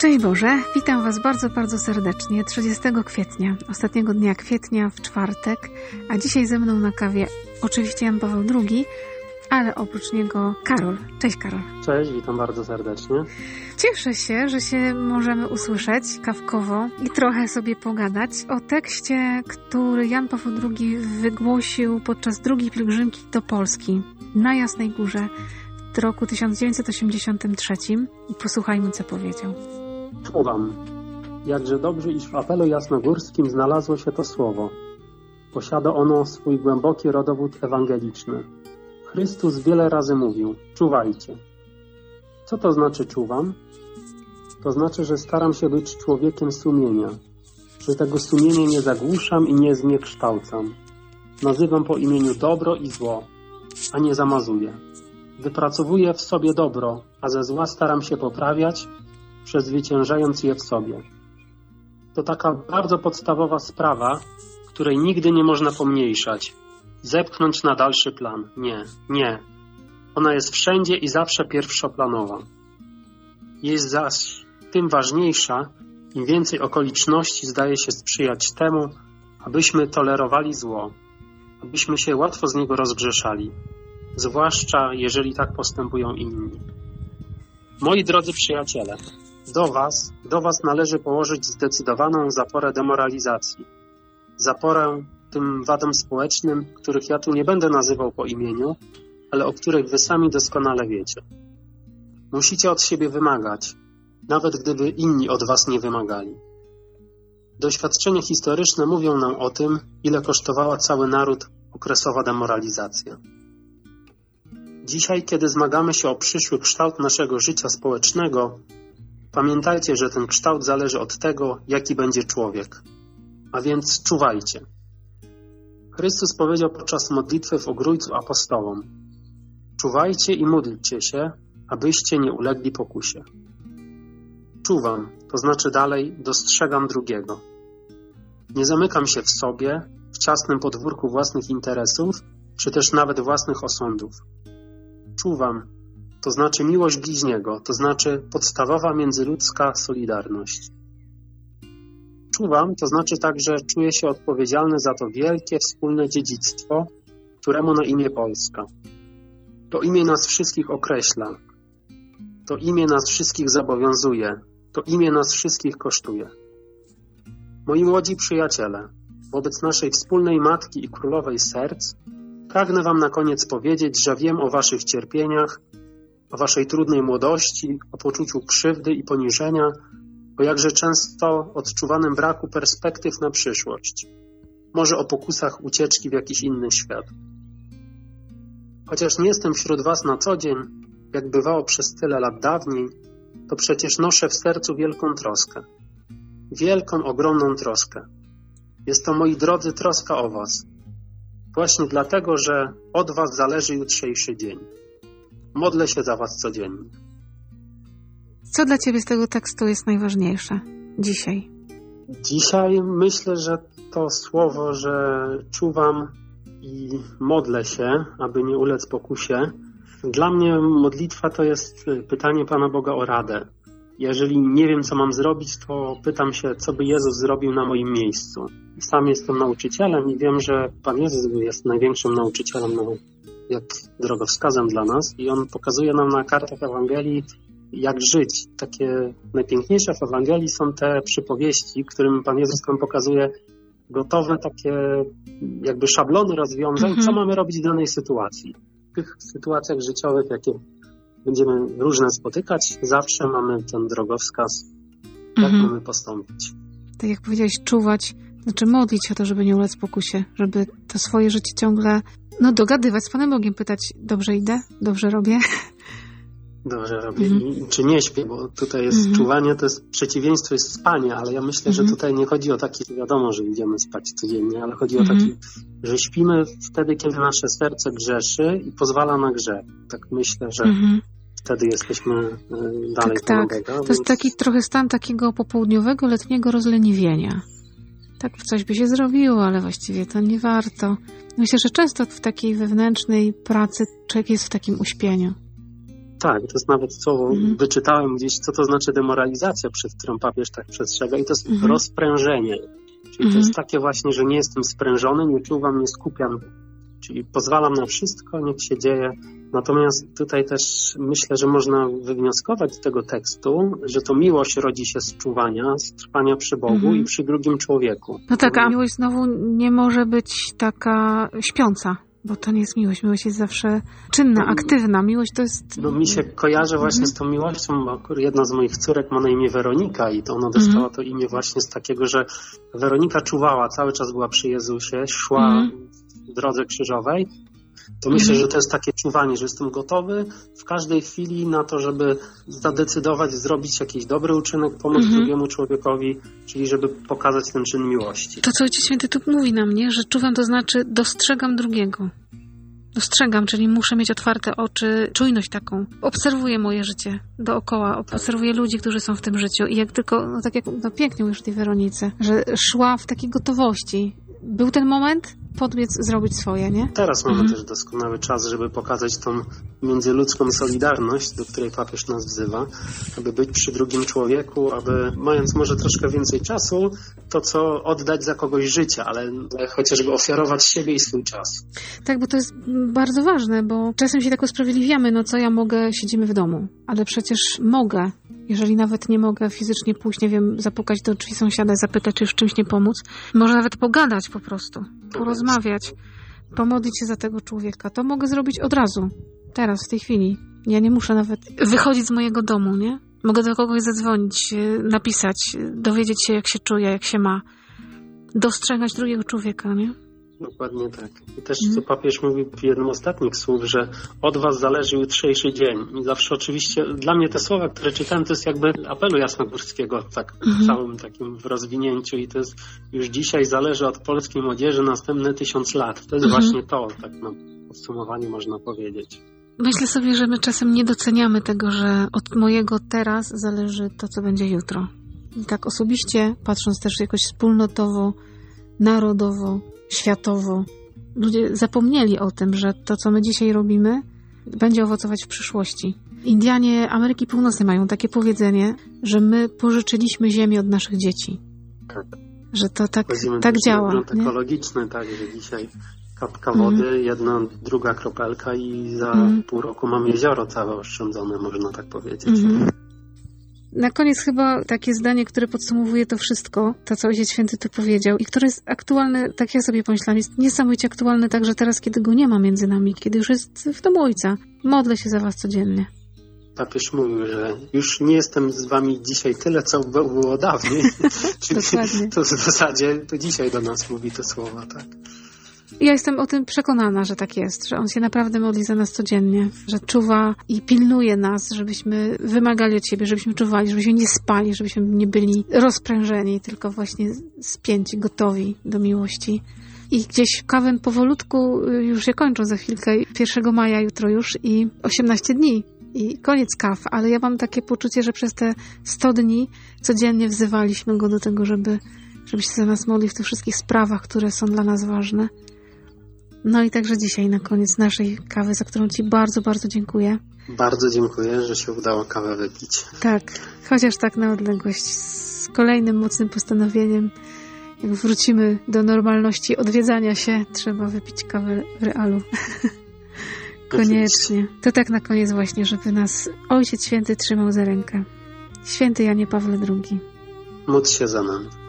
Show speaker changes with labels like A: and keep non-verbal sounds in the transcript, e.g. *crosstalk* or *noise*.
A: Szczęść Boże, witam Was bardzo, bardzo serdecznie 30 kwietnia, ostatniego dnia kwietnia w czwartek, a dzisiaj ze mną na kawie oczywiście Jan Paweł II, ale oprócz niego Karol. Cześć Karol.
B: Cześć, witam bardzo serdecznie.
A: Cieszę się, że się możemy usłyszeć kawkowo i trochę sobie pogadać o tekście, który Jan Paweł II wygłosił podczas drugiej pielgrzymki do Polski na Jasnej Górze w roku 1983 i posłuchajmy, co powiedział.
B: Czuwam. Jakże dobrze, iż w apelu jasnogórskim znalazło się to słowo. Posiada ono swój głęboki rodowód ewangeliczny. Chrystus wiele razy mówił: czuwajcie. Co to znaczy czuwam? To znaczy, że staram się być człowiekiem sumienia, że tego sumienia nie zagłuszam i nie zniekształcam. Nazywam po imieniu dobro i zło, a nie zamazuję. Wypracowuję w sobie dobro, a ze zła staram się poprawiać, przezwyciężając je w sobie. To taka bardzo podstawowa sprawa, której nigdy nie można pomniejszać, zepchnąć na dalszy plan. Nie, nie. Ona jest wszędzie i zawsze pierwszoplanowa. Jest zaś tym ważniejsza, im więcej okoliczności zdaje się sprzyjać temu, abyśmy tolerowali zło, abyśmy się łatwo z niego rozgrzeszali, zwłaszcza jeżeli tak postępują inni. Moi drodzy przyjaciele, do Was, do Was należy położyć zdecydowaną zaporę demoralizacji. Zaporę tym wadom społecznym, których ja tu nie będę nazywał po imieniu, ale o których Wy sami doskonale wiecie. Musicie od siebie wymagać, nawet gdyby inni od Was nie wymagali. Doświadczenia historyczne mówią nam o tym, ile kosztowała cały naród okresowa demoralizacja. Dzisiaj, kiedy zmagamy się o przyszły kształt naszego życia społecznego, pamiętajcie, że ten kształt zależy od tego, jaki będzie człowiek. A więc czuwajcie. Chrystus powiedział podczas modlitwy w Ogrójcu apostołom: Czuwajcie i módlcie się, abyście nie ulegli pokusie. Czuwam, to znaczy dalej dostrzegam drugiego. Nie zamykam się w sobie, w ciasnym podwórku własnych interesów, czy też nawet własnych osądów. Czuwam, to znaczy miłość bliźniego, to znaczy podstawowa międzyludzka solidarność. Czuwam, to znaczy także czuję się odpowiedzialny za to wielkie wspólne dziedzictwo, któremu na imię Polska. To imię nas wszystkich określa. To imię nas wszystkich zobowiązuje. To imię nas wszystkich kosztuje. Moi młodzi przyjaciele, wobec naszej wspólnej Matki i Królowej Serc, pragnę Wam na koniec powiedzieć, że wiem o Waszych cierpieniach, o Waszej trudnej młodości, o poczuciu krzywdy i poniżenia, o jakże często odczuwanym braku perspektyw na przyszłość, może o pokusach ucieczki w jakiś inny świat. Chociaż nie jestem wśród Was na co dzień, jak bywało przez tyle lat dawniej, to przecież noszę w sercu wielką troskę. Wielką, ogromną troskę. Jest to, moi drodzy, troska o Was. Właśnie dlatego, że od Was zależy jutrzejszy dzień. Modlę się za Was codziennie.
A: Co dla Ciebie z tego tekstu jest najważniejsze dzisiaj?
B: Dzisiaj myślę, że to słowo, że czuwam i modlę się, aby nie ulec pokusie. Dla mnie modlitwa to jest pytanie Pana Boga o radę. Jeżeli nie wiem, co mam zrobić, to pytam się, co by Jezus zrobił na moim miejscu. Sam jestem nauczycielem i wiem, że Pan Jezus jest największym nauczycielem, no, jak drogowskazem dla nas i On pokazuje nam na kartach Ewangelii, jak żyć. Takie najpiękniejsze w Ewangelii są te przypowieści, którym Pan Jezus nam pokazuje gotowe takie jakby szablony rozwiązań, co mamy robić w danej sytuacji. W tych sytuacjach życiowych, jakie będziemy różne spotykać, zawsze mamy ten drogowskaz, jak mamy postąpić.
A: Tak jak powiedziałeś, czuwać, znaczy modlić się o to, żeby nie ulec pokusie, żeby to swoje życie ciągle no, dogadywać z Panem Bogiem, pytać, dobrze idę, dobrze robię,
B: Dobrze robię. Mhm. Czy nie śpię, bo tutaj jest mhm. czuwanie, to jest przeciwieństwo jest spanie, ale ja myślę, że tutaj nie chodzi o taki, wiadomo, że idziemy spać codziennie, ale chodzi o taki, że śpimy wtedy, kiedy nasze serce grzeszy i pozwala na grzech. Tak myślę, że wtedy jesteśmy dalej
A: tak, tak. To jest taki trochę stan takiego popołudniowego, letniego rozleniwienia. Tak coś by się zrobiło, ale właściwie to nie warto. Myślę, że często w takiej wewnętrznej pracy człowiek jest w takim uśpieniu.
B: Tak, to jest nawet słowo, mhm. wyczytałem gdzieś, co to znaczy demoralizacja, przed którą papież tak przestrzega i to jest mhm. rozprężenie. Czyli mhm. to jest takie właśnie, że nie jestem sprężony, nie czuwam, nie skupiam, czyli pozwalam na wszystko, niech się dzieje. Natomiast tutaj też myślę, że można wywnioskować z tego tekstu, że to miłość rodzi się z czuwania, z trwania przy Bogu mhm. i przy drugim człowieku.
A: No tak, a miłość znowu nie może być taka śpiąca. Bo to nie jest miłość. Miłość jest zawsze czynna, aktywna. Miłość to jest.
B: No mi się kojarzy właśnie z tą miłością, bo jedna z moich córek ma na imię Weronika i to ona dostała mm. to imię właśnie z takiego, że Weronika czuwała, cały czas była przy Jezusie, szła mm. w drodze krzyżowej to myślę, że to jest takie czuwanie, że jestem gotowy w każdej chwili na to, żeby zadecydować, zrobić jakiś dobry uczynek, pomóc mhm. drugiemu człowiekowi, czyli żeby pokazać ten czyn miłości.
A: To, co Ojciec Święty tu mówi na mnie, że czuwam, to znaczy dostrzegam drugiego. Dostrzegam, czyli muszę mieć otwarte oczy, czujność taką. Obserwuję moje życie dookoła, obserwuję ludzi, którzy są w tym życiu i jak tylko, no tak jak no pięknie mówisz tej Weronice, że szła w takiej gotowości. Był ten moment, podbiec, zrobić swoje, nie?
B: Teraz mamy mhm. też doskonały czas, żeby pokazać tą międzyludzką solidarność, do której papież nas wzywa, aby być przy drugim człowieku, aby mając może troszkę więcej czasu, to co oddać za kogoś życia, ale chociażby ofiarować siebie i swój czas.
A: Tak, bo to jest bardzo ważne, bo czasem się tak usprawiedliwiamy, no co ja mogę, siedzimy w domu, ale przecież mogę jeżeli nawet nie mogę fizycznie pójść, nie wiem, zapukać do drzwi sąsiada, zapytać, czy już czymś nie pomóc, może nawet pogadać po prostu, porozmawiać, pomodlić się za tego człowieka. To mogę zrobić od razu, teraz, w tej chwili. Ja nie muszę nawet wychodzić z mojego domu, nie? Mogę do kogoś zadzwonić, napisać, dowiedzieć się, jak się czuje, jak się ma. Dostrzegać drugiego człowieka, nie?
B: Dokładnie tak. I też co papież mówi w jednym ostatnich słów, że od was zależy jutrzejszy dzień. I zawsze oczywiście dla mnie te słowa, które czytałem, to jest jakby apelu jasnogórskiego tak w mhm. całym takim w rozwinięciu i to jest już dzisiaj zależy od polskiej młodzieży następne tysiąc lat. To jest mhm. właśnie to, tak na podsumowanie można powiedzieć.
A: Myślę sobie, że my czasem nie doceniamy tego, że od mojego teraz zależy to, co będzie jutro. I tak osobiście, patrząc też jakoś wspólnotowo, narodowo, światowo. Ludzie zapomnieli o tym, że to, co my dzisiaj robimy, będzie owocować w przyszłości. Indianie Ameryki Północnej mają takie powiedzenie, że my pożyczyliśmy ziemię od naszych dzieci. Tak. Że to tak, tak działa.
B: Grunt ekologiczny, tak, że dzisiaj kapka wody, mm. jedna, druga kropelka i za mm. pół roku mamy jezioro całe oszczędzone, można tak powiedzieć. Mm.
A: Na koniec chyba takie zdanie, które podsumowuje to wszystko, to co Ojciec Święty tu powiedział i które jest aktualne, tak ja sobie pomyślałam, jest niesamowicie aktualne także teraz, kiedy go nie ma między nami, kiedy już jest w domu Ojca. Modlę się za was codziennie.
B: Papież mówił, że już nie jestem z wami dzisiaj tyle, co było dawniej. *laughs* Czyli to w zasadzie to dzisiaj do nas mówi te słowa, tak.
A: Ja jestem o tym przekonana, że tak jest, że on się naprawdę modli za nas codziennie, że czuwa i pilnuje nas, żebyśmy wymagali od siebie, żebyśmy czuwali, żebyśmy nie spali, żebyśmy nie byli rozprężeni, tylko właśnie spięci, gotowi do miłości. I gdzieś kawę powolutku y, już się kończą za chwilkę, 1 maja jutro już i 18 dni i koniec kaw, ale ja mam takie poczucie, że przez te 100 dni codziennie wzywaliśmy go do tego, żeby, żeby się za nas modlił w tych wszystkich sprawach, które są dla nas ważne. No i także dzisiaj na koniec naszej kawy, za którą Ci bardzo, bardzo dziękuję.
B: Bardzo dziękuję, że się udało kawę wypić.
A: Tak, chociaż tak na odległość. Z kolejnym mocnym postanowieniem, jak wrócimy do normalności odwiedzania się, trzeba wypić kawę w realu. *laughs* Koniecznie. To tak na koniec właśnie, żeby nas Ojciec Święty trzymał za rękę. Święty Janie Pawle II.
B: Módl się za nami.